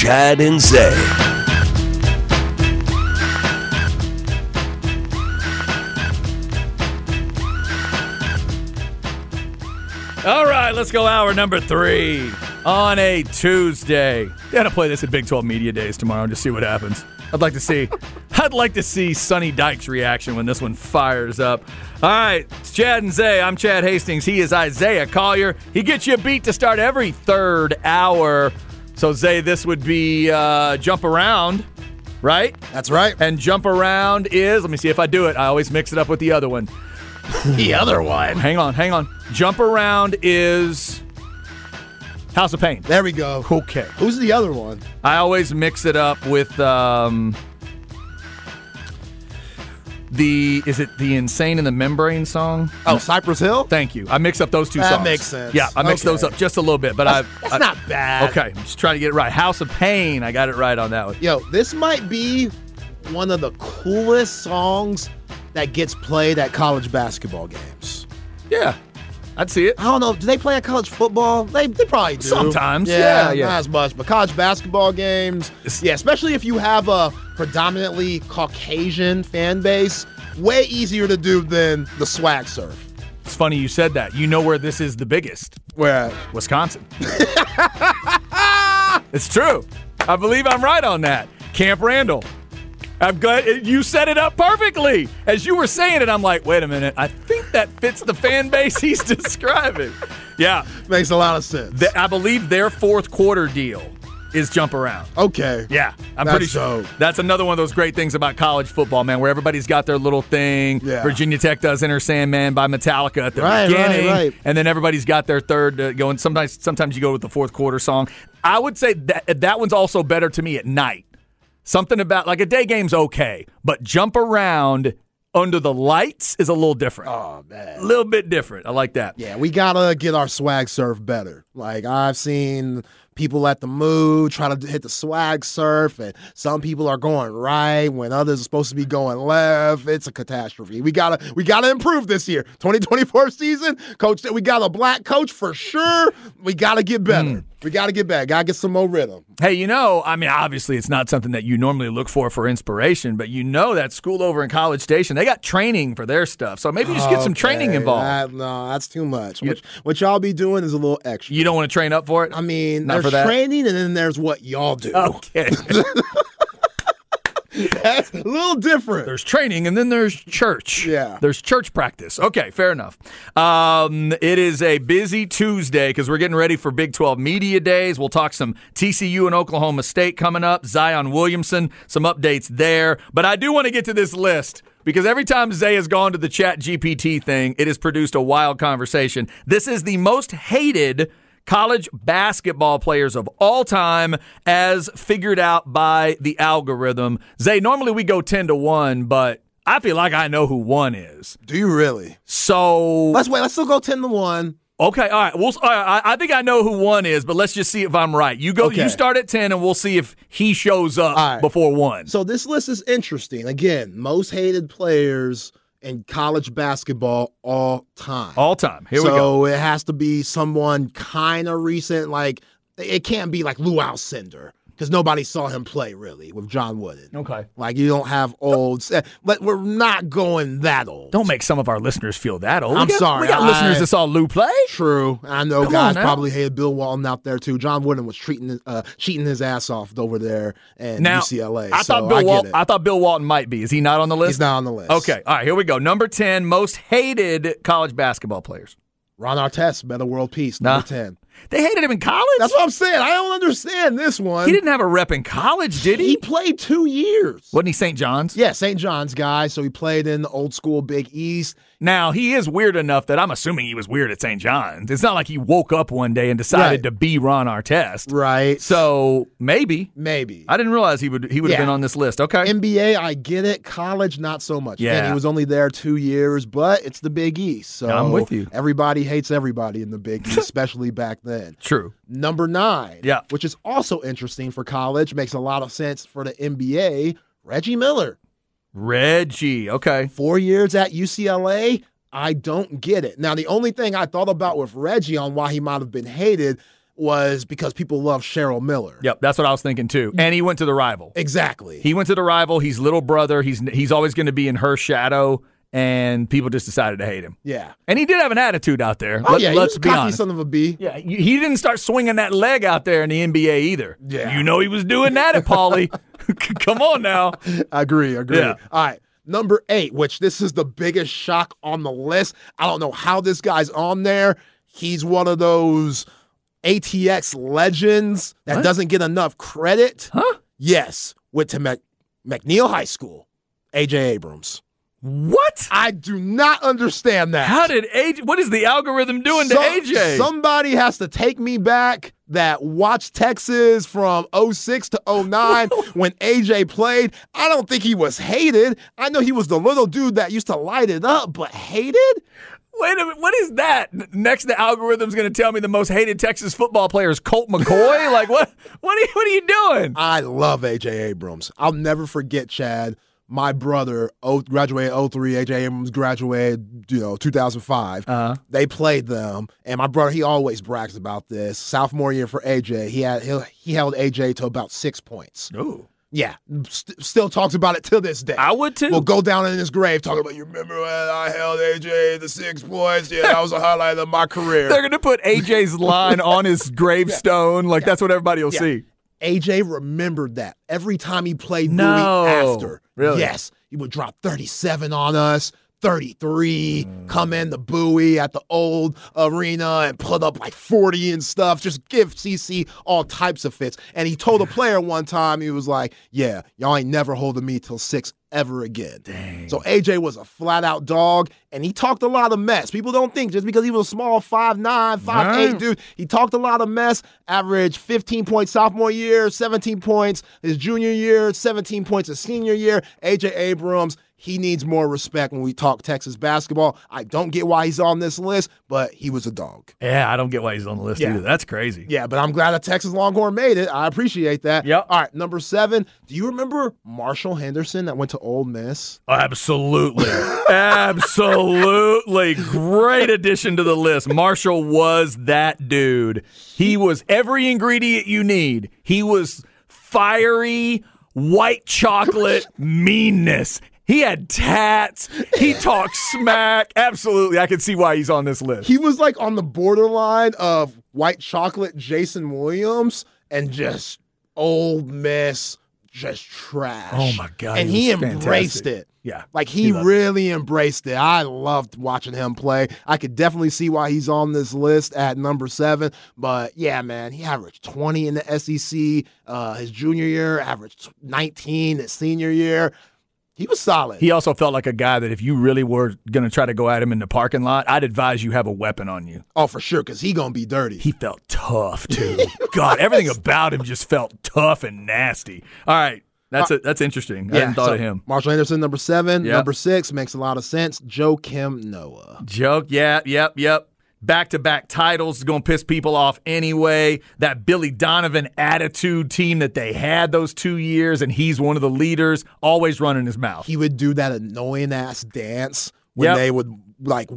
Chad and Zay. All right, let's go hour number three on a Tuesday. Gotta play this at Big 12 Media Days tomorrow and just see what happens. I'd like to see I'd like to see Sonny Dykes' reaction when this one fires up. All right, it's Chad and Zay. I'm Chad Hastings. He is Isaiah Collier. He gets you a beat to start every third hour. So Zay, this would be uh, jump around, right? That's right. And jump around is let me see if I do it. I always mix it up with the other one. the other one. Hang on, hang on. Jump around is House of Pain. There we go. Okay. Who's the other one? I always mix it up with um, the is it the Insane in the Membrane song? Oh, Cypress Hill. Thank you. I mix up those two That songs. That makes sense. Yeah, I mix Okay. those up just a little bit, but I That's I- not bad. Okay, I'm just trying to get it right. House of Pain. I got it right on that one. Yo, this might be one of the coolest songs that gets played at college basketball games. Yeah, I'd see it. I don't know. Do they play at college football? They, they probably do. Sometimes. Yeah, Yeah, yeah. not as much. But college basketball games, yeah, especially if you have a predominantly Caucasian fan base, way easier to do than the swag surf. It's funny you said that. You know where this is the biggest? Where? Wisconsin. it's true. I believe I'm right on that. Camp Randall. I'm glad you set it up perfectly. As you were saying it, I'm like, wait a minute. I think that fits the fan base he's describing. Yeah. Makes a lot of sense. Th- I believe their fourth quarter deal is jump around. Okay. Yeah, I'm That's pretty sure. That's another one of those great things about college football, man, where everybody's got their little thing. Yeah. Virginia Tech does Enter Sandman by Metallica at the Right, right, beginning, right. and then everybody's got their third uh, going. Sometimes, sometimes you go with the fourth quarter song. I would say that that one's also better to me at night. Something about like a day game's okay, but jump around under the lights is a little different. Oh man. A little bit different. I like that. Yeah, we gotta get our swag surf better. Like I've seen people at the mood try to hit the swag surf, and some people are going right when others are supposed to be going left. It's a catastrophe. We gotta we gotta improve this year. 2024 season, coach. We got a black coach for sure. We gotta get better. Hmm. We gotta get better. Gotta get some more rhythm. Hey, you know, I mean, obviously it's not something that you normally look for for inspiration, but you know that school over in College Station, they got training for their stuff. So maybe just get some training involved. that- no, that's too much. What, what y'all be doing is a little extra. you don't want to train up for it? I mean, Not there's for that? training, and then there's what y'all do. okay. That's a little different. there's training and then there's church. Yeah. There's church practice. Okay, fair enough. Um, it is a busy Tuesday because we're getting ready for Big 12 Media Days. We'll talk some TCU and Oklahoma State coming up, Zion Williamson, some updates there. But I do want to get to this list because every time Zay has gone to the chat GPT thing, it has produced a wild conversation. This is the most hated college basketball players of all time as figured out by the algorithm. Zay, normally we go 10 to 1, but I feel like I know who one is. Do you really? So, Let's wait. Let's still go ten to one. okay, all right. We'll, all right I, I think I know who one is, but let's just see if I'm right. You go, Okay. you start at 10 and we'll see if he shows up right. before 1. So this list is interesting. Again, most hated players in college basketball all time. all time. Here so we go. So it has to be someone kind of recent. Like it can't be like Lou Alcindor because nobody saw him play really with John Wooden. Okay. Like you don't have old, but we're not going that old. Don't make some of our listeners feel that old. I'm we got, sorry, We got I- listeners that saw Lou play. True, I know Come guys probably hated Bill Walton out there too. John Wooden was treating, uh, cheating his ass off over there at Now, UCLA. I so thought Bill I Walton. I thought Bill Walton might be. Is he not on the list? He's not on the list. Okay. All right. Here we go. Number ten most hated college basketball players. Ron Artest, Metta World Peace. Nah. Number ten. They hated him in college. That's what I'm saying. I don't understand this one. he didn't have a rep in college, did He he? played two years. Wasn't he St. John's? Yeah, St. John's guy. So he played in the old school Big East. Now he is weird enough that I'm assuming he was weird at St. John's. It's not like he woke up one day and decided Right. to be Ron Artest. Right. So maybe Maybe. I didn't realize he would he would have been on this list. Okay. NBA, I get it. College, not so much. Yeah. And he was only there two years, but it's the Big East. So I'm with you. Everybody hates everybody in the Big East, especially back then. True. Number nine, Yeah. which is also interesting for college, makes a lot of sense for the NBA. Reggie Miller, Reggie. Okay. four years at UCLA. I don't get it. Now, the only thing I thought about with Reggie on why he might have been hated was because people love Cheryl Miller. Yep. That's what I was thinking too. And he went to the rival. Exactly. He went to the rival. He's little brother. He's he's always going to be in her shadow, and people just decided to hate him. yeah. And he did have an attitude out there. Oh, Let, yeah. He let's was be cocky honest. son of a B. Yeah, he he didn't start swinging that leg out there in the NBA either. Yeah. You know he was doing that at Pauley. Come on now. agree, agree. Yeah. All right. Number eight, which this is the biggest shock on the list. I don't know how this guy's on there. He's one of those ATX legends that What? doesn't get enough credit. Huh? Yes, went to Mc, McNeil High School. AJ Abrams. What? I do not understand that. How did AJ? What is the algorithm doing to AJ? Somebody has to take me back that watched Texas from 06 to 09 when AJ played. I don't think he was hated. I know he was the little dude that used to light it up, but hated? Wait a minute. What is that? Next, the algorithm's going to tell me the most hated Texas football player is Colt McCoy. like what? What are you? What are you doing? I love AJ Abrams. I'll never forget Chad. My brother oh, graduated 03. AJ Abrams graduated, you know, 2005. Uh-huh. They played them, and my brother he always brags about this. Sophomore year for AJ, he had he, he held AJ to about six points. Ooh, Yeah, st- still talks about it till this day. I would too. will go down in his grave talking about. You remember when I held AJ the six points? Yeah, that was a highlight of my career. They're going to put AJ's line on his gravestone. Like that's what everybody will Yeah. see. AJ remembered that every time he played No. Bowie after. Really? Yes, he would drop 37 on us, 33, Mm. come in the Bowie at the old arena and put up like 40 and stuff. Just give CC all types of fits. And he told a player one time, he was like, Yeah, y'all ain't never holding me till six ever again. So AJ was a flat out dog and he talked a lot of mess. People don't think just because he was a small 5'9, 5'8 Right. dude, he talked a lot of mess. Average 15 points sophomore year, 17 points his junior year, 17 points his senior year. AJ Abrams, he needs more respect when we talk Texas basketball. I don't get why he's on this list, but he was a dog. Yeah, I don't get why he's on the list Yeah. either. That's crazy. Yeah, but I'm glad a Texas Longhorn made it. I appreciate that. Yep. All right, number seven. Do you remember Marshall Henderson that went to Ole Miss? Absolutely. Absolutely. Great addition to the list. Marshall was that dude. He was every ingredient you need. He was fiery, white chocolate meanness. He had tats. He talked smack. Absolutely. I can see why he's on this list. He was like on the borderline of white chocolate Jason Williams and just Ole Miss, just trash. Oh, my God, And he he, embraced fantastic. it. Yeah. Like He he really embraced it. I loved watching him play. I could definitely see why he's on this list at number seven. But yeah, man, he averaged 20 in the SEC uh, his junior year, averaged 19 his senior year. He was solid. He also felt like a guy that if you really were going to try to go at him in the parking lot, I'd advise you have a weapon on you. oh, for sure, because he gonna be dirty. He felt tough too. God, everything about him just felt tough and nasty. All right, that's uh, a, that's interesting. I hadn't thought so of him. Marshall Anderson, number seven. Yep. Number six makes a lot of sense. Joakim Noah. Joke, yeah, yep, yep. Back to back titles is going to piss people off anyway. That Billy Donovan attitude team that they had those two years, and he's one of the leaders, always running his mouth. He would do that annoying ass dance when Yep. they would like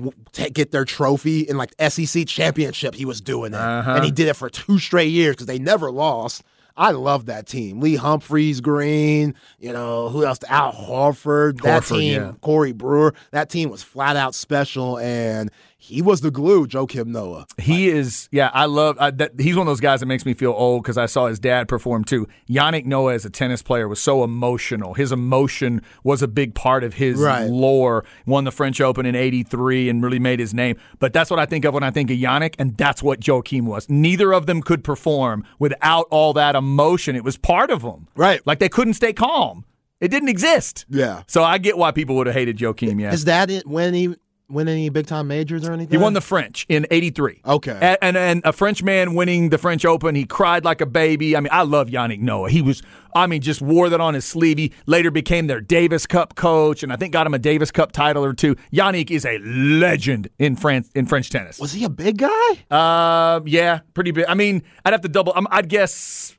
get their trophy in like SEC championship. He was doing it, Uh-huh. and he did it for two straight years because they never lost. I love that team. Lee Humphreys, Green, you know, who else? Al Horford. That Horford, team, yeah. Corey Brewer. That team was flat out special, and he was the glue, Joakim Noah. He is, yeah, I love I, that. He's one of those guys that makes me feel old because I saw his dad perform too. Yannick Noah, as a tennis player, was so emotional. His emotion was a big part of his Right. lore. Won the French Open in '83 and really made his name. But that's what I think of when I think of Yannick, and that's what Joakim was. Neither of them could perform without all that emotion. It was part of them, Right. Like they couldn't stay calm. It didn't exist. Yeah. So I get why people would have hated Joakim. Yeah. Is that didn't win any win any big time majors or anything. He won the French in '83. Okay. and, and and a French man winning the French Open, he cried like a baby. I mean, I love Yannick Noah. He was, I mean, just wore that on his sleeve. He later became their Davis Cup coach, and I think got him a Davis Cup title or two. Yannick is a legend in France in French tennis. Was he a big guy? Uh, yeah, pretty big. I mean, I'd have to double. I'm, I'd guess.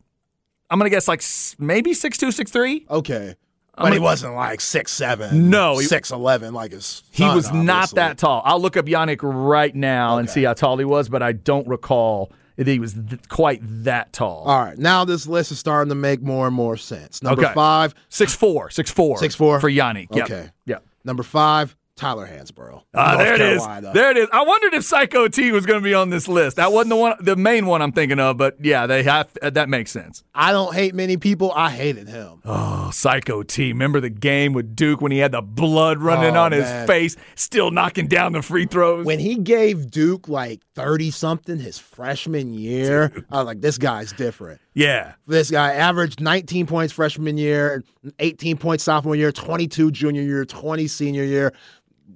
I'm gonna guess like maybe six two, six three. Okay. But he wasn't like six seven. No, he- six eleven like his. He son, was not that tall. I'll look up Yannick right now and see how tall he was, but I don't recall that he was th- quite that tall. All right, now this list is starting to make more and more sense. Number Okay. five, Six four, six four, Six four? for Yannick. Yep. Okay. Yep. number five, Tyler Hansbrough. Ah, there it is. There it is. I wondered if Psycho T was going to be on this list. That wasn't the one, the main one I'm thinking of, but yeah, they have. uh, That makes sense. I don't hate many people. I hated him. Oh, Psycho T. Remember the game with Duke when he had the blood running Oh, on his face, still knocking down the free throws. When he gave Duke like 30 something his freshman year, I was like, this guy's different. yeah. This guy averaged 19 points freshman year, 18 points sophomore year, 22 junior year, 20 senior year,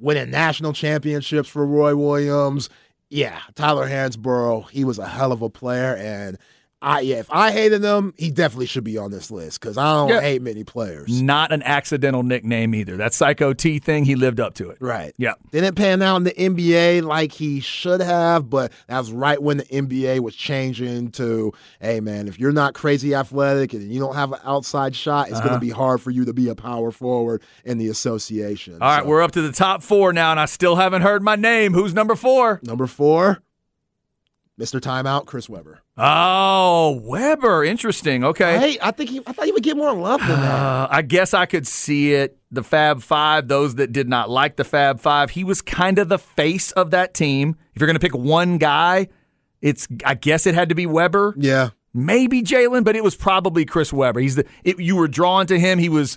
winning national championships for Roy Williams. Yeah, Tyler Hansbrough, he was a hell of a player. And I, yeah, if I hated him, he definitely should be on this list because I don't Yeah. hate many players. Not an accidental nickname either. That Psycho T thing, he lived up to it. Right. Yeah. Didn't pan out in the NBA like he should have, but that was right when the NBA was changing to, hey man, if you're not crazy athletic and you don't have an outside shot, it's Uh-huh. going to be hard for you to be a power forward in the association. All right, So, we're up to the top four now, and I still haven't heard my name. Who's number four? number four, Mr. Timeout, Chris Webber. Oh, Webber. Interesting. Okay. Hey, I think he, I thought he would get more love than that. Uh, I guess I could see it. The Fab Five, those that did not like the Fab Five, he was kind of the face of that team. If you're going to pick one guy, it's I guess it had to be Webber, yeah. maybe Jalen, but it was probably Chris Webber. He's the it, you were drawn to him. He was,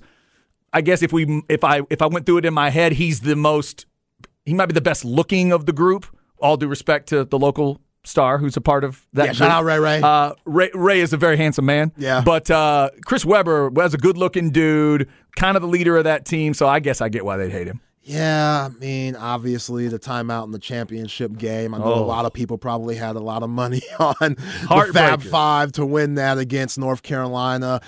I guess if we if I if I went through it in my head, he's the most. He might be the best looking of the group. All due respect to the local star who's a part of that. Yeah, shout out Ray Ray. Uh, Ray, Ray is a very handsome man. Yeah. But uh, Chris Webber was a good looking dude, kind of the leader of that team. So I guess I get why they'd hate him. Yeah, I mean, obviously the timeout in the championship game. I know Oh. a lot of people probably had a lot of money on the Fab Five to win that against North Carolina.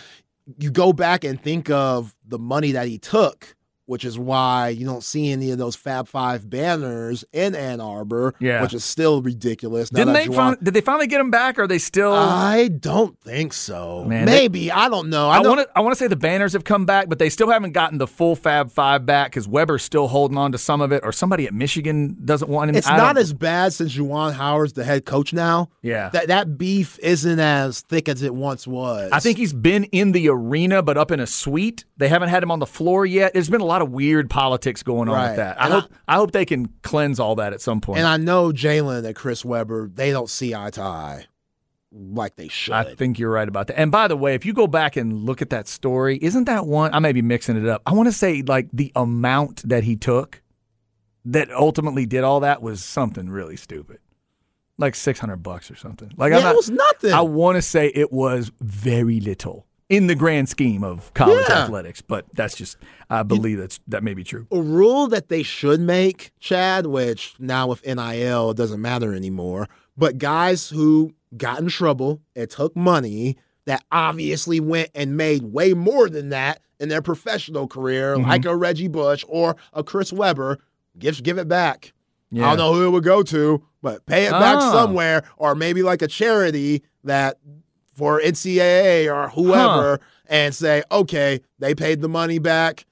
You go back and think of the money that he took, which is why you don't see any of those Fab Five banners in Ann Arbor, Yeah. which is still ridiculous. Didn't they? Juwan- Fin- did they finally get him back? Or are they still? I don't think so. Man, they- Maybe I don't know. I, I want to. I want to say the banners have come back, but they still haven't gotten the full Fab Five back because Webber's still holding on to some of it, or somebody at Michigan doesn't want him. It's I not don't- as bad since Juwan Howard's the head coach now. Yeah. That that beef isn't as thick as it once was. I think he's been in the arena, but up in a suite. They haven't had him on the floor yet. There's been a lot of weird politics going on Right. with that. I And hope. I, hope they can cleanse all that at some point. And I know Jalen and Chris Webber, they don't see eye to eye like they should. I think you're right about that. And by the way, if you go back and look at that story, isn't that one? I may be mixing it up. I want to say like the amount that he took that ultimately did all that was something really stupid, like six hundred bucks or something. Like yeah, it was nothing. I want to say it was very little in the grand scheme of college Yeah. athletics, but that's just I believe that's that may be true. a rule that they should make, Chad, which now with NIL it doesn't matter anymore, but guys who got in trouble and took money that obviously went and made way more than that in their professional career, Mm-hmm. like a Reggie Bush or a Chris Webber, give give it back. I don't know who it would go to, but pay it back Ah. somewhere, or maybe like a charity that for NCAA or whoever, and say, okay, they paid the money back,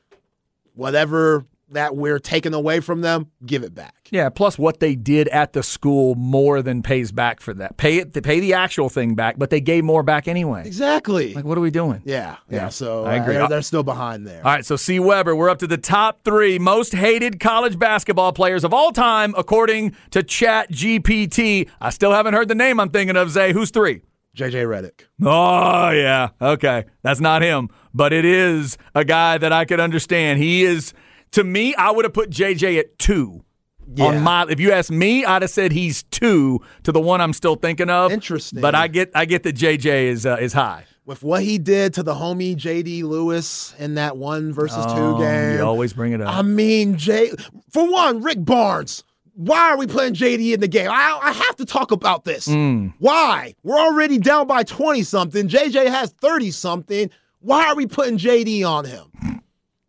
whatever that we're taking away from them, give it back. Yeah, plus what they did at the school more than pays back for that. Pay it pay the actual thing back, but they gave more back anyway. Exactly. Like what are we doing? yeah, yeah. Yeah, So I agree. uh, they're still behind there. All right, so C. Webber, we're up to the top three most hated college basketball players of all time, according to Chat GPT. I still haven't heard the name I'm thinking of, Zay. Who's three? JJ Redick. Oh, yeah. Okay. That's not him, but it is a guy that I could understand. He is, to me, I would have put JJ at two. Yeah. On my, if you ask me, I'd have said he's two to the one I'm still thinking of. Interesting. But I get, I get that JJ is uh, is high. With what he did to the homie JD Lewis in that one versus Oh, two game. You always bring it up. I mean, Jay. For one, Rick Barnes. Why are we playing JD in the game? I, I have to talk about this. Mm. Why? We're already down by 20 something. JJ has 30 something. Why are we putting JD on him?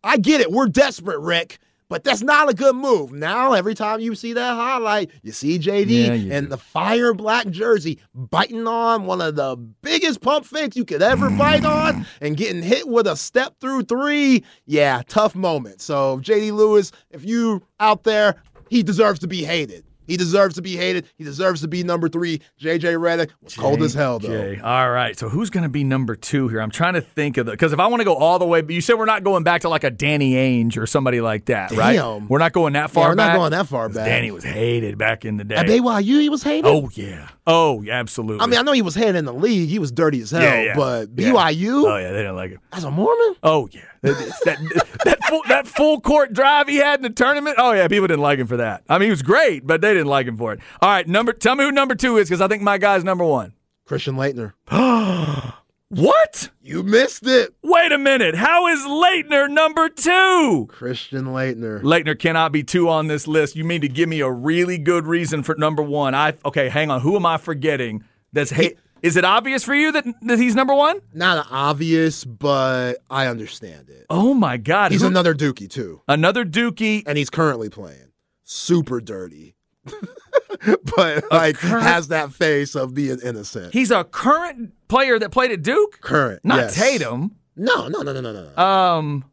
I get it. We're desperate, Rick. But that's not a good move. Now, every time you see that highlight, you see JD Yeah, you in do. the fire black jersey biting on one of the biggest pump fakes you could ever bite on and getting hit with a step through three. Yeah, tough moment. So, JD Lewis, if you out there, he deserves to be hated. He deserves to be hated. He deserves to be number three. JJ Redick was cold as hell, though. JJ. All right. So who's going to be number two here? I'm trying to think of the because if I want to go all the way, but you said we're not going back to like a Danny Ainge or somebody like that, right? Damn. We're not going that far. Yeah, we're not back? going that far back. Danny was hated back in the day. At BYU, he was hated. oh yeah. Oh yeah. Absolutely. I mean, I know he was hated in the league. He was dirty as hell. Yeah, yeah. But Yeah. BYU, Oh yeah. They didn't like him. as a Mormon, Oh yeah. that, that, that full, that full court drive he had in the tournament. Oh yeah. People didn't like him for that. I mean, he was great, but they didn't like him for it. All right. Number. Tell me who number two is because I think my guy's number one. Christian Laettner. What? You missed it. Wait a minute. How is Laettner number two? Christian Laettner. Laettner cannot be two on this list. You mean to give me a really good reason for number one? I okay, hang on. Who am I forgetting? That's hey, is it obvious for you that, that he's number one? Not obvious, but I understand it. Oh my God, He's Who- another Dookie too, another Dookie. and he's currently playing. Super dirty, but like current- has that face of being innocent. He's a current player that played at Duke, Current, not yes. Tatum. No, no, no, no, no, no. Um,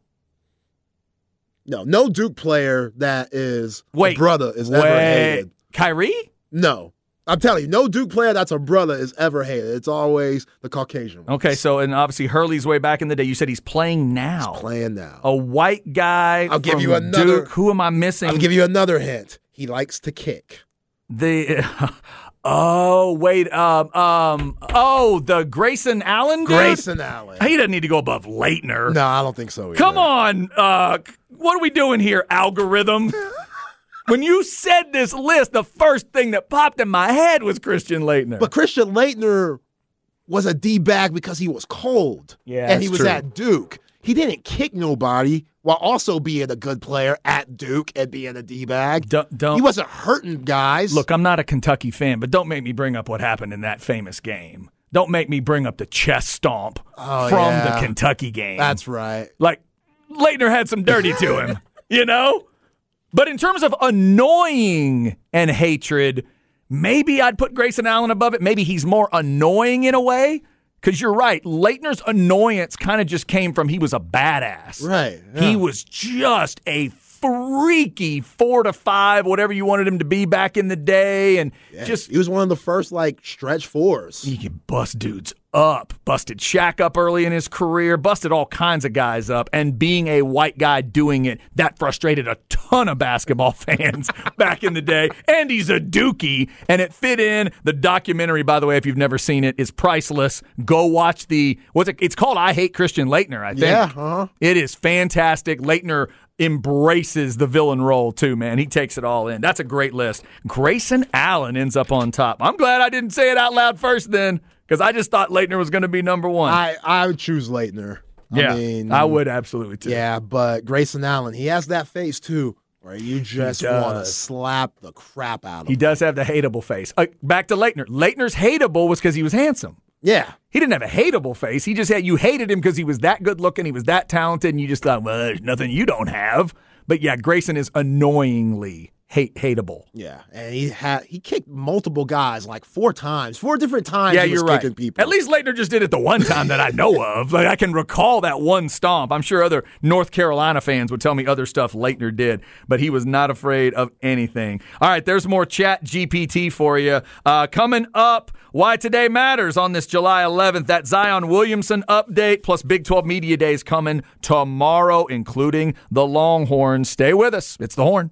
no, no Duke player that is Wait, a brother is ever wait, hated. Kyrie. No, I'm telling you, no Duke player that's a brother is ever hated. It's always the Caucasian. one. Okay, so and obviously Hurley's way back in the day. You said he's playing now. playing now. a white guy. I'll give you another- Duke. Who am I missing? I'll give you another hint. He likes to kick. The oh wait um um oh the Grayson Allen dude? Grayson Allen. He doesn't need to go above Laettner. No, I don't think so. Either. Come on, uh, what are we doing here, algorithm? when you said this list, the first thing that popped in my head was Christian Laettner. But Christian Laettner was a D bag because he was cold. Yeah, and he was true. at Duke. He didn't kick nobody while also being a good player at Duke and being a D bag. don't, don't He wasn't hurting guys. look. I'm not a Kentucky fan, but don't make me bring up what happened in that famous game. Don't make me bring up the chest stomp Oh, from yeah. the Kentucky game. that's right. like Laettner had some dirty to him, you know? But in terms of annoying and hatred, maybe I'd put Grayson Allen above it. Maybe he's more annoying in a way. Because you're right. Laettner's annoyance kind of just came from he was a badass. Right, He was just a freaky four to five, whatever you wanted him to be back in the day. And just he was one of the first like stretch fours. he could bust dudes up. Busted Shaq up early in his career, busted all kinds of guys up. And being a white guy doing it, that frustrated a ton of basketball fans back in the day. And he's a dookie, and it fit in. The documentary, by the way, if you've never seen it, is priceless. Go watch the what's it? It's called I Hate Christian Laettner, I think. Yeah, uh-huh. It is fantastic. Laettner embraces the villain role too, man. He takes it all in. That's a great list. Grayson Allen ends up on top. I'm glad I didn't say it out loud first then, because I just thought Laettner was going to be number one. I I would choose Laettner. yeah, I mean, I would absolutely too. Yeah, but Grayson Allen, he has that face too, where you just want to slap the crap out of He him. He does have the hateable face. Uh, back to Laettner. Laettner's hateable was because he was handsome. Yeah, He didn't have a hateable face. He just had you hated him because he was that good looking, he was that talented, and you just thought, well, there's nothing you don't have. But yeah, Grayson is annoyingly hate hateable. Yeah, and he had he kicked multiple guys like four times, four different times. Yeah, you're right. People. At least Laettner just did it the one time that I know of. Like I can recall that one stomp. I'm sure other North Carolina fans would tell me other stuff Laettner did, but he was not afraid of anything. All right, there's more Chat GPT for you uh, coming up. Why today matters on this July 11th. That Zion Williamson update plus Big 12 Media Days coming tomorrow, including the Longhorns. Stay with us. It's the Horn.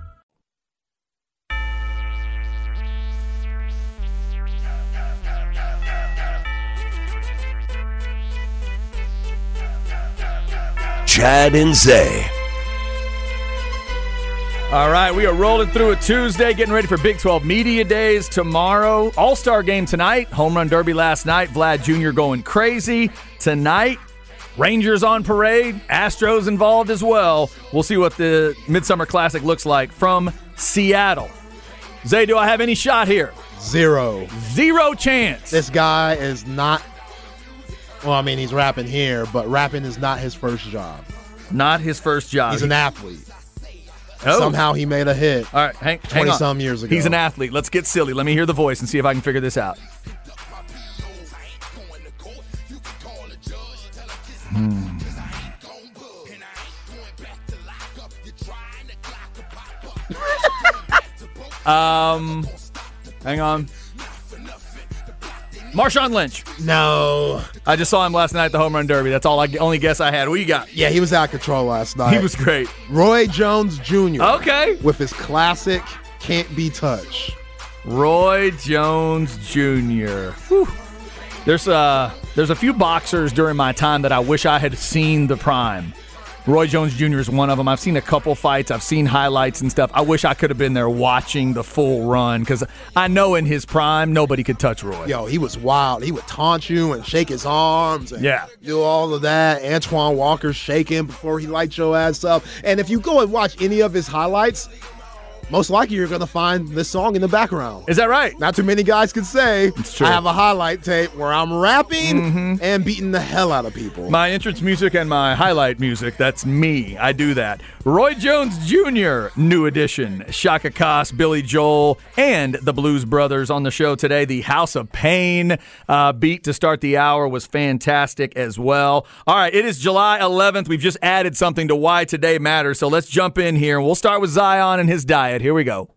Chad and Zay. All right, we are rolling through a Tuesday, getting ready for Big 12 Media Days tomorrow. All Star game tonight, Home Run Derby last night, Vlad Jr. going crazy. Tonight, Rangers on parade, Astros involved as well. We'll see what the Midsummer Classic looks like from Seattle. Zay, do I have any shot here? Zero. Zero chance. This guy is not. Well, I mean, he's rapping here, but rapping is not his first job. Not his first job. He's an athlete. Oh. Somehow he made a hit. All right, hang, hang 20 on. some years ago. He's an athlete. Let's get silly. Let me hear the voice and see if I can figure this out. Hmm. um, hang on. Marshawn Lynch. No. I just saw him last night at the home run derby. That's all I only guess I had. What you got? Yeah, he was out of control last night. He was great. Roy Jones Jr. Okay. With his classic "Can't Be Touched." Roy Jones Jr. Whew. There's uh there's a few boxers during my time that I wish I had seen the prime. Roy Jones Jr. is one of them. I've seen a couple fights. I've seen highlights and stuff. I wish I could have been there watching the full run because I know in his prime nobody could touch Roy. Yo, he was wild. He would taunt you and shake his arms. And Yeah. Do all of that. Antoine Walker shaking before he lights your ass up. And if you go and watch any of his highlights, most likely you're going to find this song in the background. Is that right? Not too many guys can say true. I have a highlight tape where I'm rapping and beating the hell out of people. My entrance music and my highlight music, that's me. I do that. Roy Jones Jr., new Edition, Shaka Kos, Billy Joel, and the Blues Brothers on the show today. The House of Pain uh, beat to start the hour was fantastic as well. All right, it is July 11th. We've just added something to why today matters. So let's jump in here we'll start with Zion and his diet. Here we go.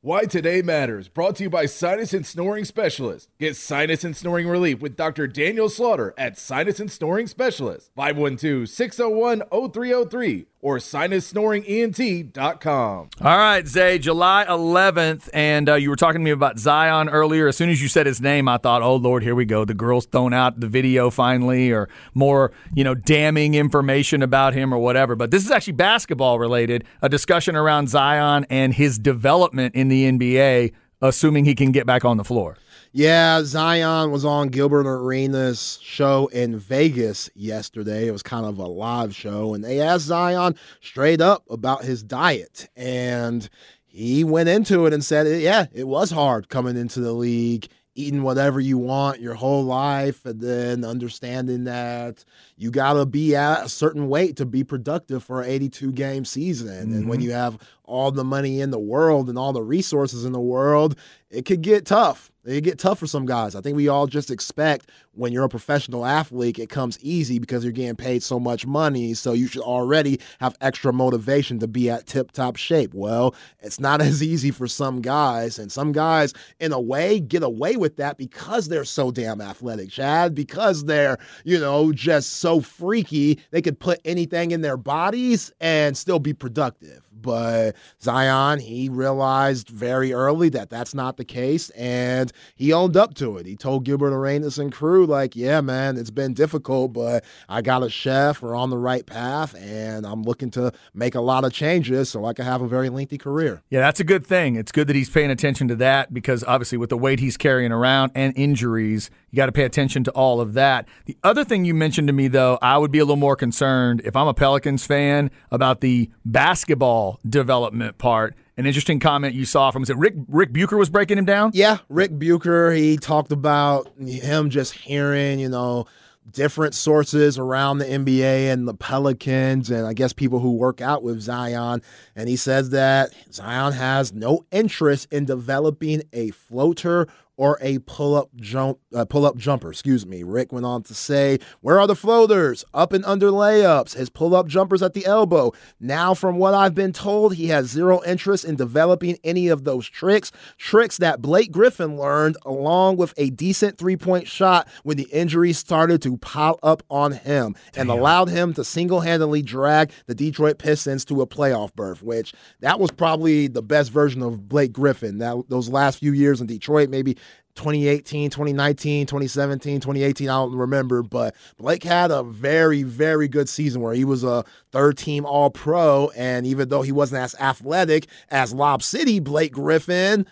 Why Today Matters, brought to you by Sinus and Snoring Specialist. Get sinus and snoring relief with Dr. Daniel Slaughter at Sinus and Snoring Specialist, 512 601 0303 or sinussnoringent.com. All right, Zay, July 11th, and uh, you were talking to me about Zion earlier. As soon as you said his name, I thought, oh, Lord, here we go. The girl's thrown out the video finally, or more, you know, damning information about him or whatever. But this is actually basketball related, a discussion around Zion and his development in the NBA, assuming he can get back on the floor. Yeah, Zion was on Gilbert Arenas' show in Vegas yesterday. It was kind of a live show, and they asked Zion straight up about his diet. And he went into it and said, Yeah, it was hard coming into the league, eating whatever you want your whole life, and then understanding that you got to be at a certain weight to be productive for an 82 game season. And when mm-hmm. you have all the money in the world and all the resources in the world, it could get tough. It get tough for some guys. I think we all just expect when you're a professional athlete, it comes easy because you're getting paid so much money. So you should already have extra motivation to be at tip top shape. Well, it's not as easy for some guys. And some guys, in a way, get away with that because they're so damn athletic, Chad, because they're, you know, just so freaky. They could put anything in their bodies and still be productive. But Zion, he realized very early that that's not the case, and he owned up to it. He told Gilbert Arenas and crew, like, yeah, man, it's been difficult, but I got a chef. We're on the right path, and I'm looking to make a lot of changes so I can have a very lengthy career. Yeah, that's a good thing. It's good that he's paying attention to that because obviously with the weight he's carrying around and injuries, you got to pay attention to all of that. The other thing you mentioned to me, though, I would be a little more concerned if I'm a Pelicans fan about the basketball development part. An interesting comment you saw from was it Rick Rick Bucher was breaking him down? Yeah, Rick Bucher, he talked about him just hearing, you know, different sources around the NBA and the Pelicans, and I guess people who work out with Zion. And he says that Zion has no interest in developing a floater or a pull-up jump uh, pull-up jumper, excuse me. Rick went on to say, "Where are the floaters? Up and under layups, his pull-up jumpers at the elbow. Now from what I've been told, he has zero interest in developing any of those tricks, tricks that Blake Griffin learned along with a decent three-point shot when the injuries started to pile up on him and allowed him to single-handedly drag the Detroit Pistons to a playoff berth, which that was probably the best version of Blake Griffin. That those last few years in Detroit, maybe 2018, 2019, 2017, 2018, I don't remember, but Blake had a very, very good season where he was a third team all pro. And even though he wasn't as athletic as Lob City, Blake Griffin,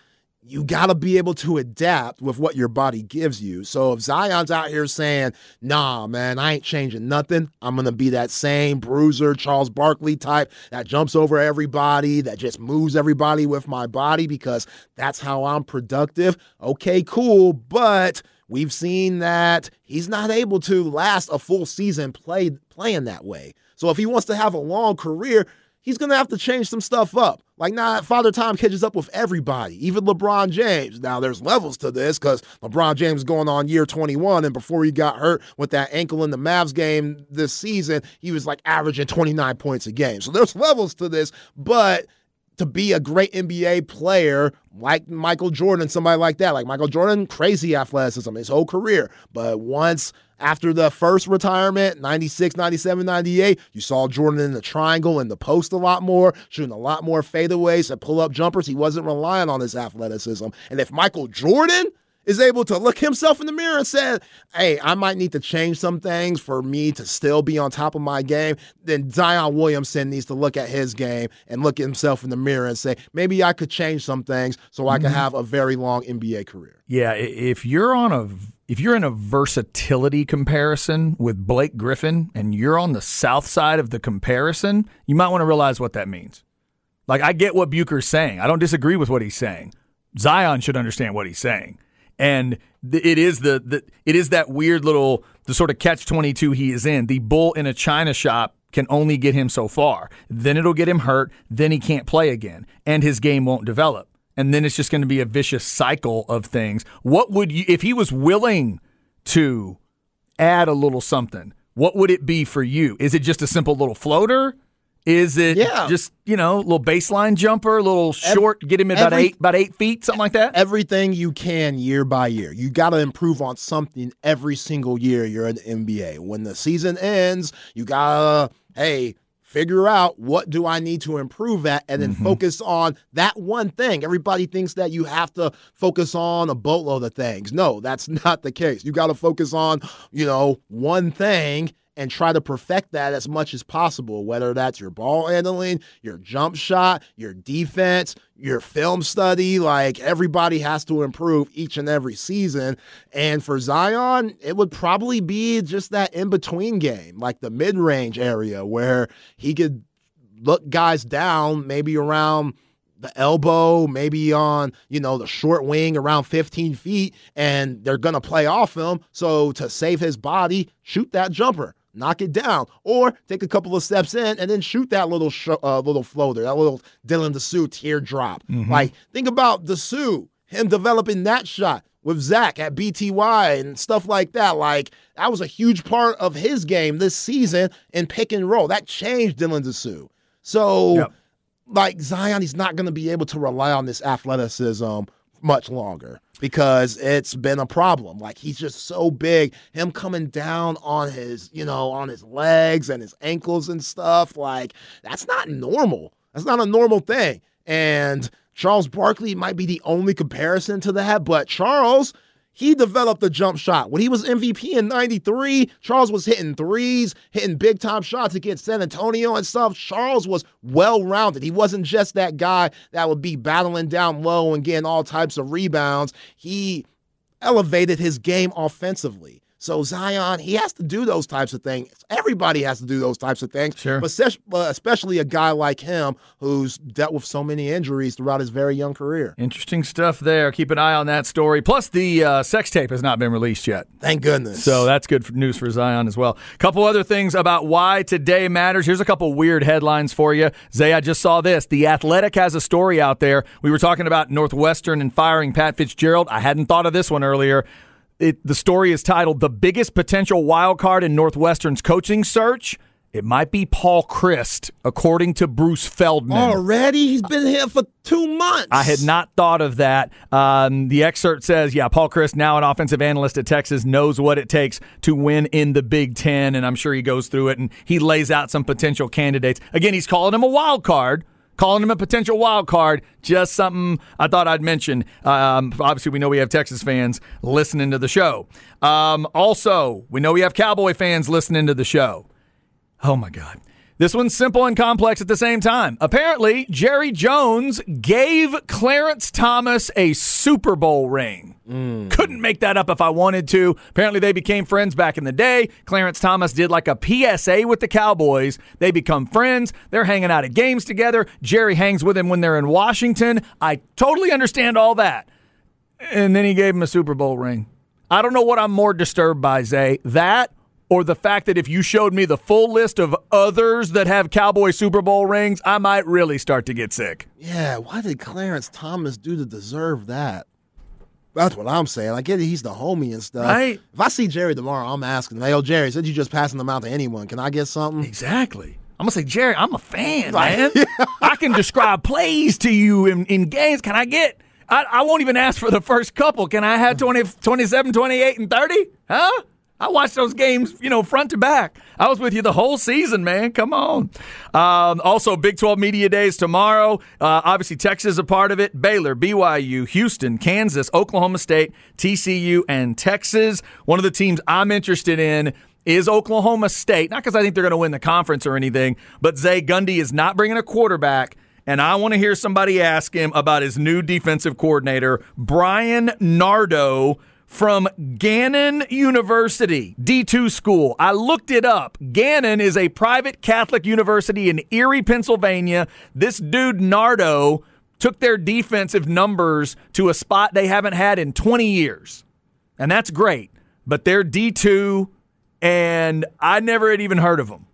you got to be able to adapt with what your body gives you. So if Zion's out here saying, nah, man, I ain't changing nothing, I'm going to be that same bruiser, Charles Barkley type that jumps over everybody, that just moves everybody with my body because that's how I'm productive. Okay, cool. But we've seen that he's not able to last a full season play, playing that way. So if he wants to have a long career, he's going to have to change some stuff up. Like, now, Father Time catches up with everybody, even LeBron James. Now, there's levels to this because LeBron James going on year 21, and before he got hurt with that ankle in the Mavs game this season, he was like averaging 29 points a game. So there's levels to this, but to be a great NBA player like Michael Jordan, somebody like that. Like Michael Jordan, crazy athleticism his whole career. But once after the first retirement, 96, 97, 98, you saw Jordan in the triangle and the post a lot more, shooting a lot more fadeaways and pull up jumpers. He wasn't relying on his athleticism. And if Michael Jordan is able to look himself in the mirror and say, hey, I might need to change some things for me to still be on top of my game, then Zion Williamson needs to look at his game and look at himself in the mirror and say, maybe I could change some things so I can mm-hmm. have a very long NBA career. Yeah, if you're on a if you're in a versatility comparison with Blake Griffin and you're on the south side of the comparison, you might want to realize what that means. Like I get what Bucher's saying. I don't disagree with what he's saying. Zion should understand what he's saying and it is the, the it is that weird little the sort of catch 22 he is in. The bull in a china shop can only get him so far. Then it'll get him hurt. Then he can't play again. And his game won't develop. And then it's just going to be a vicious cycle of things. What would you if he was willing to add a little something what would it be for you? Is it just a simple little floater is it Yeah. just you know little baseline jumper, a little short, get him at about every- eight about eight feet, something like that? Everything you can year by year. You got to improve on something every single year you're in the NBA. When the season ends, you got to, hey, figure out what do I need to improve at and then mm-hmm. focus on that one thing. Everybody thinks that you have to focus on a boatload of things. No, that's not the case. You got to focus on, you know, one thing and try to perfect that as much as possible, whether that's your ball handling, your jump shot, your defense, your film study. Like everybody has to improve each and every season. And for Zion, it would probably be just that in between game, like the mid range area where he could look guys down maybe around the elbow, maybe on, you know, the short wing around 15 feet, and they're going to play off him. So to save his body, shoot that jumper. Knock it down, or take a couple of steps in and then shoot that little sh- uh, little floater, that little Dylan Disu teardrop. Like think about Disu, him developing that shot with Zach at BTY and stuff like that. Like that was a huge part of his game this season in pick and roll. That changed Dylan Disu. So Yep. like Zion, he's not going to be able to rely on this athleticism much longer because it's been a problem. Like he's just so big, him coming down on his, you know, on his legs and his ankles and stuff. Like that's not normal. That's not a normal thing. And Charles Barkley might be the only comparison to that, but Charles, he developed the jump shot. When he was MVP in 93, Charles was hitting threes, hitting big time shots against San Antonio and stuff. Charles was well rounded. He wasn't just that guy that would be battling down low and getting all types of rebounds. He elevated his game offensively. So Zion, he has to do those types of things. Everybody has to do those types of things. Sure. But especially a guy like him who's dealt with so many injuries throughout his very young career. Interesting stuff there. Keep an eye on that story. Plus, the uh, sex tape has not been released yet. Thank goodness. So that's good news for Zion as well. A Couple other things about why today matters. Here's a couple weird headlines for you. Zay, I just saw this. The Athletic has a story out there. We were talking about Northwestern and firing Pat Fitzgerald. I hadn't thought of this one earlier. It, the story is titled "The Biggest Potential Wild Card in Northwestern's Coaching Search." It might be Paul Chryst, according to Bruce Feldman. already he's been here for two months. I had not thought of that. Um, the excerpt says, yeah, Paul Chryst, now an offensive analyst at Texas, knows what it takes to win in the Big Ten, and I'm sure he goes through it and he lays out some potential candidates. Again, he's calling him a wild card. Calling him a potential wild card, just something I thought I'd mention. Um, obviously, we know we have Texas fans listening to the show. Um, also, we know we have Cowboy fans listening to the show. Oh my God. This one's simple and complex at the same time. Apparently, Jerry Jones gave Clarence Thomas a Super Bowl ring. Mm. Couldn't make that up if I wanted to. Apparently, they became friends back in the day. Clarence Thomas did like a PSA with the Cowboys. They become friends. They're hanging out at games together. Jerry hangs with him when they're in Washington. I totally understand all that. And then he gave him a Super Bowl ring. I don't know what I'm more disturbed by, Zay. That or the fact that if you showed me the full list of others that have Cowboy Super Bowl rings, I might really start to get sick. Yeah, why did Clarence Thomas do to deserve that? That's what I'm saying. I get it, he's the homie and stuff. Right. If I see Jerry tomorrow, I'm asking, hey, yo, Jerry, said you just passing them out to anyone. Can I get something? Exactly. I'm gonna say, Jerry, I'm a fan, man. I can describe plays to you in, in games. Can I get? I, I won't even ask for the first couple. Can I have 20, 27, 28, and 30? Huh? I watched those games, you know, front to back. I was with you the whole season, man. Come on. Um, also, Big 12 Media Days tomorrow. Uh, obviously, Texas is a part of it. Baylor, BYU, Houston, Kansas, Oklahoma State, TCU, and Texas. One of the teams I'm interested in is Oklahoma State. Not because I think they're going to win the conference or anything, but Zay Gundy is not bringing a quarterback. And I want to hear somebody ask him about his new defensive coordinator, Bryan Nardo from Gannon University, D2 school. I looked it up. Gannon is a private Catholic university in Erie, Pennsylvania. This dude, Nardo, took their defensive numbers to a spot they haven't had in 20 years. And that's great. But they're D2, and I never had even heard of them.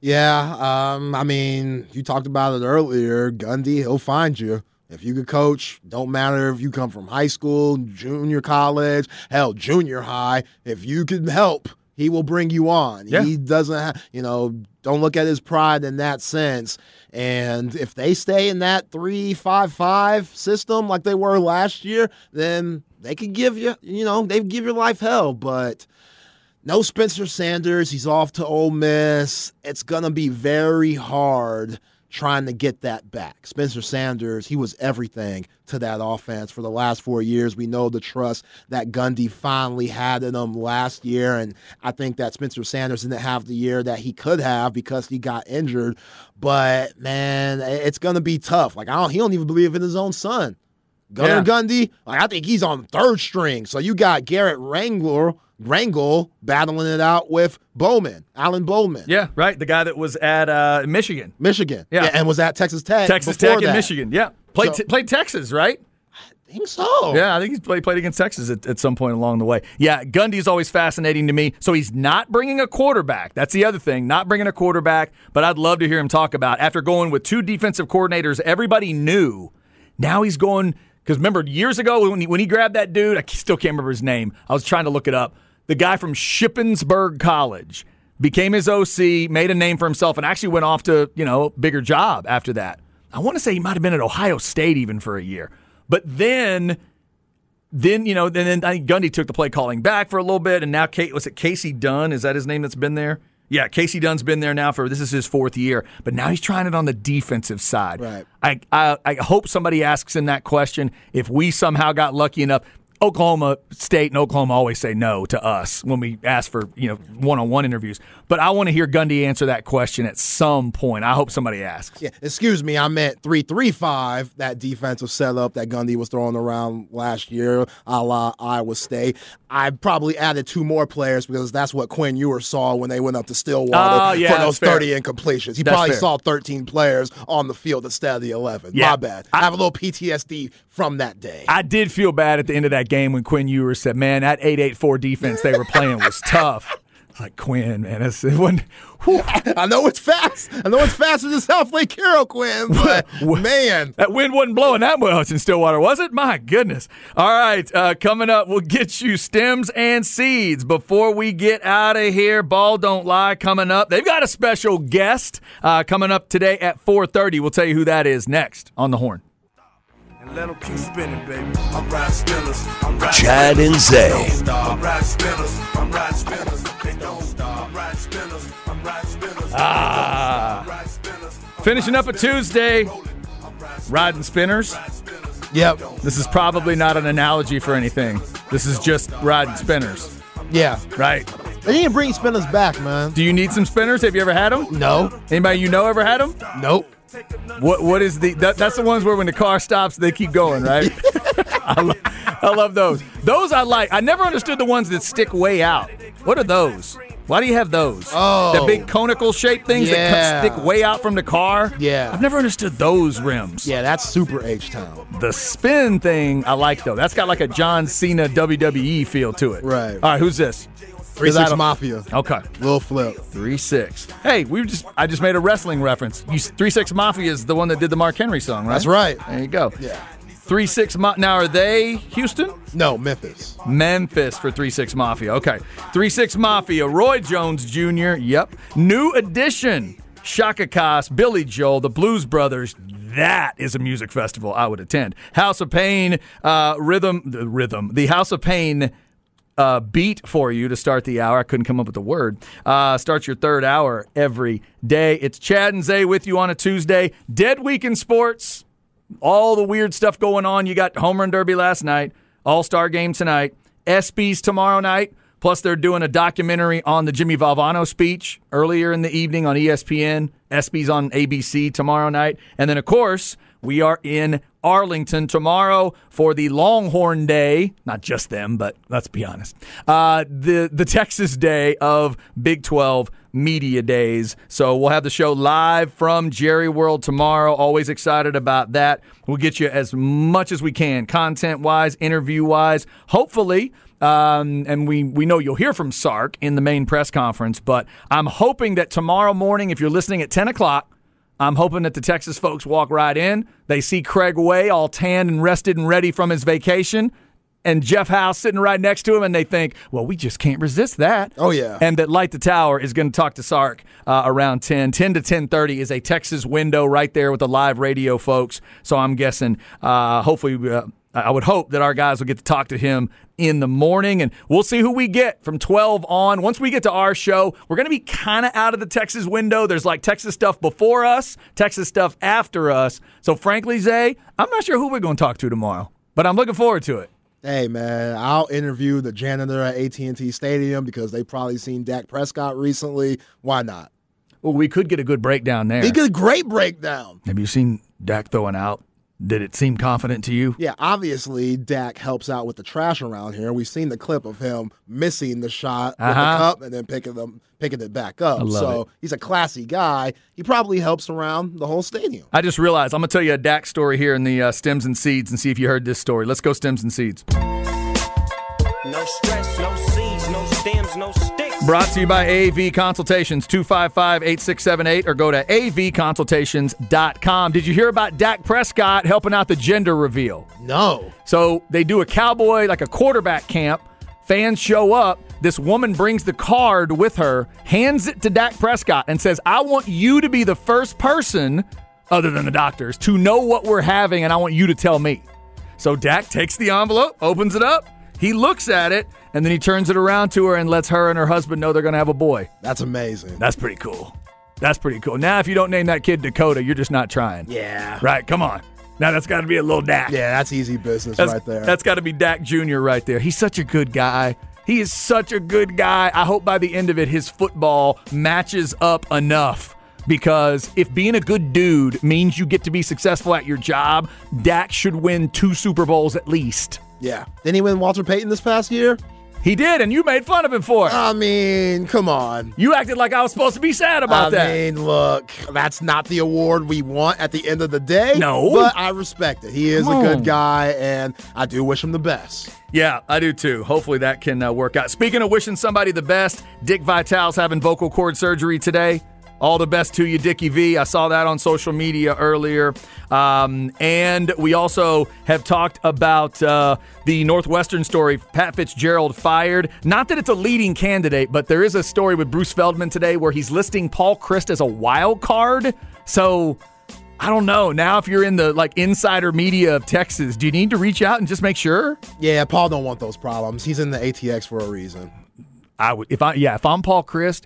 Yeah, um, I mean, you talked about it earlier. Gundy, he'll find you. If you could coach, don't matter if you come from high school, junior college, hell, junior high. If you can help, he will bring you on. Yeah. He doesn't, have, you know, don't look at his pride in that sense. And if they stay in that three five five system like they were last year, then they could give you, you know, they give your life hell. But no Spencer Sanders. He's off to Ole Miss. It's going to be very hard trying to get that back. Spencer Sanders, he was everything to that offense for the last four years. We know the trust that Gundy finally had in him last year. And I think that Spencer Sanders didn't have the year that he could have because he got injured. But man, it's going to be tough. Like, I don't, he don't even believe in his own son. Gunnar Yeah. Gundy, like I think he's on third string. So you got Garrett Wrangler, Rangel battling it out with Bowman, Alan Bowman, Yeah, right. The guy that was at uh, Michigan, Michigan, Yeah. and was at Texas Tech, Texas Tech, and that. Michigan. Yeah, played So- played Texas, right? I think so. Yeah, I think he's played, played against Texas at, at some point along the way. Yeah, Gundy's always fascinating to me. So he's not bringing a quarterback. That's the other thing, not bringing a quarterback. But I'd love to hear him talk about after going with two defensive coordinators everybody knew. Now he's going because remember years ago when he, when he grabbed that dude, I still can't remember his name. I was trying to look it up. The guy from Shippensburg College became his OC, made a name for himself, and actually went off to you know bigger job after that. I want to say he might have been at Ohio State even for a year, but then then you know, then, then I think Gundy took the play calling back for a little bit, and now Kate was it Kasey Dunn? Is that his name that's been there? Yeah, Kasey Dunn's been there now for this is his fourth year, but now he's trying it on the defensive side. Right. I, I I hope somebody asks him that question. If we somehow got lucky enough, Oklahoma State and Oklahoma always say no to us when we ask for you know one-on-one interviews. But I want to hear Gundy answer that question at some point. I hope somebody asks. Yeah, excuse me, I meant three three five. That defensive setup that Gundy was throwing around last year, a la Iowa State. I probably added two more players because that's what Quinn Ewers saw when they went up to Stillwater Oh, yeah, for those fair. thirty incompletions. He That's probably fair. saw thirteen players on the field instead of the eleven. Yeah. My bad. I have a little PTSD from that day. I did feel bad at the end of that game when Quinn Ewers said, "Man, that eight-eight-four defense they were playing was tough." Like Quinn, man, it's, it wasn't. I know it's fast. I know it's faster than Southlake Carroll, Quinn, but man. That wind wasn't blowing that much in Stillwater, was it? My goodness. All right, uh, coming up, we'll get you stems and seeds. Before we get out of here, Ball Don't Lie coming up. They've got a special guest uh, coming up today at 4.30. We'll tell you who that is next on the horn. And let 'em keep spinning, baby. I'm riding spinners. I'm riding Chad and spinners. Zay. They don't stop. I'm riding spinners. I'm riding spinners. They don't stop. I'm riding spinners. I'm riding spinners. Ah. I'm riding spinners. I'm Finishing up a. Tuesday, I'm riding riding spinners. spinners. Yep. This is probably not an analogy for anything. This is just riding spinners, Yeah. right? They didn't bring spinners back, man. Do you need some spinners? Have you ever had them? No. Anybody you know ever had them? Nope. What what is the that, that's the ones where when the car stops they keep going right? I, lo- I love those. Those I like. I never understood the ones that stick way out. What are those? Why do you have those? Oh. the big conical shaped things that Yeah. cut- stick way out from the car. Yeah. I've never understood those rims. Yeah, that's super H Town. The spin thing I like though. That's got like a John Cena WWE feel to it. Right. All right. Who's this? Three Six Mafia. Okay. Lil' Flip. Three six. Hey, we just I just made a wrestling reference. You, three six Mafia is the one that did the Mark Henry song, right? That's right. There you go. Yeah. Three six. Ma- now are they Houston? No, Memphis. Memphis for three six Mafia. Okay. Three six Mafia. Roy Jones Jr. Yep. New addition. Chaka Khan, Billy Joel, the Blues Brothers. That is a music festival I would attend. House of Pain, uh, rhythm, the rhythm, the House of Pain uh, beat for you to start the hour. I couldn't come up with the word. Uh, starts your third hour every day. It's Chad and Zay with you on a Tuesday. Dead week in sports. All the weird stuff going on. You got home run derby last night. All star game tonight. ESPYS tomorrow night. Plus, they're doing a documentary on the Jimmy Valvano speech earlier in the evening on ESPN. ESPYS on ABC tomorrow night. And then, of course, we are in Arlington tomorrow for the Longhorn Day. Not just them, but let's be honest. Uh, the the Texas Day of Big 12 Media Days. So we'll have the show live from Jerry World tomorrow. Always excited about that. We'll get you as much as we can, content wise, interview wise. Hopefully. Um, and we, we know you'll hear from Sark in the main press conference, but I'm hoping that tomorrow morning, if you're listening at 10 o'clock, I'm hoping that the Texas folks walk right in. They see Craig Way all tanned and rested and ready from his vacation, and Jeff House sitting right next to him, and they think, well, we just can't resist that. Oh, yeah. And that Light the Tower is going to talk to Sark uh, around 10. 10 to 10.30 is a Texas window right there with the live radio folks. So I'm guessing, uh, hopefully, uh, I would hope that our guys will get to talk to him in the morning, and we'll see who we get from 12 on. Once we get to our show, we're going to be kind of out of the Texas window. There's like Texas stuff before us, Texas stuff after us. So, frankly, Zay, I'm not sure who we're going to talk to tomorrow, but I'm looking forward to it. Hey man, I'll interview the janitor at AT&T Stadium because they probably seen Dak Prescott recently. Why not? Well, we could get a good breakdown there. He get a great breakdown. Have you seen Dak throwing out? Did it seem confident to you? Yeah, obviously Dak helps out with the trash around here. We've seen the clip of him missing the shot with Uh-huh. the cup and then picking them picking it back up. love so it. he's a classy guy. He probably helps around the whole stadium. I just realized I'm going to tell you a Dak story here in the uh, Stems and Seeds and see if you heard this story. Let's go Stems and Seeds. No stress, no seeds, no stems, no sticks. Brought to you by AV Consultations, 255 8678, or go to avconsultations.com. Did you hear about Dak Prescott helping out the gender reveal? No. So they do a cowboy, like a quarterback camp. Fans show up. This woman brings the card with her, hands it to Dak Prescott, and says, I want you to be the first person, other than the doctors, to know what we're having, and I want you to tell me. So Dak takes the envelope, opens it up, He looks at it and then he turns it around to her and lets her and her husband know they're going to have a boy. That's amazing. That's pretty cool. That's pretty cool. Now, if you don't name that kid Dakota, you're just not trying. yeah. Right? Come on. Now that's got to be a little Dak. Yeah, that's easy business That's, right there. That's got to be Dak Jr. right there. He's such a good guy. He is such a good guy. I hope by the end of it, his football matches up enough. Because if being a good dude means you get to be successful at your job, Dak should win two Super Bowls at least. Yeah. Didn't he win Walter Payton this past year? He did, and you made fun of him for it. I mean, come on. you acted like I was supposed to be sad about I that. I mean, look, that's not the award we want at the end of the day. No. But I respect it. He is Come a good on. guy, and I do wish him the best. Yeah, I do too. Hopefully that can uh, work out. Speaking of wishing somebody the best, Dick Vitale's having vocal cord surgery today. All the best to you, Dickie V. I saw that on social media earlier. Um, and we also have talked about uh, the Northwestern story. Pat Fitzgerald fired. Not that it's a leading candidate, but there is a story with Bruce Feldman today where he's listing Paul Chryst as a wild card. So I don't know. Now, if you're in the like insider media of Texas, do you need to reach out and just make sure? Yeah, Paul don't want those problems. He's in the ATX for a reason. I would if I yeah, if I'm Paul Chryst,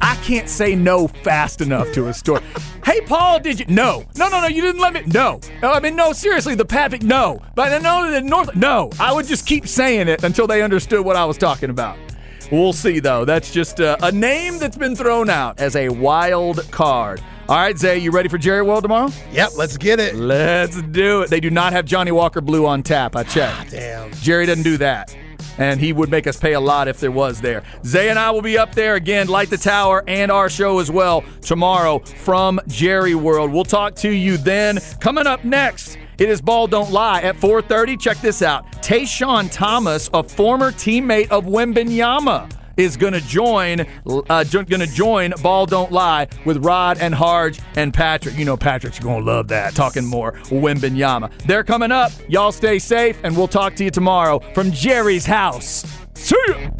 I can't say no fast enough to a story. hey Paul, did you no. No, no, no, you didn't let me no. No, I mean no, seriously, the Pavic, no. But no the North no. I would just keep saying it until they understood what I was talking about. We'll see though. That's just uh, a name that's been thrown out as a wild card. All right, Zay, you ready for Jerry World tomorrow? Yep, let's get it. Let's do it. They do not have Johnnie Walker Blue on tap. I checked. Damn. Jerry doesn't do that. And he would make us pay a lot if there was there. Zay and I will be up there again, Light the Tower, and our show as well tomorrow from Jerry World. We'll talk to you then. Coming up next, it is Ball Don't Lie at 4:30. Check this out. Tayshawn Thomas, a former teammate of Wembanyama, is going to join uh, going to join Ball Don't Lie with Rod and Harge and Patrick. You know Patrick's going to love that. Talking more Wembanyama. They're coming up. Y'all stay safe, and we'll talk to you tomorrow from Jerry's house. See ya.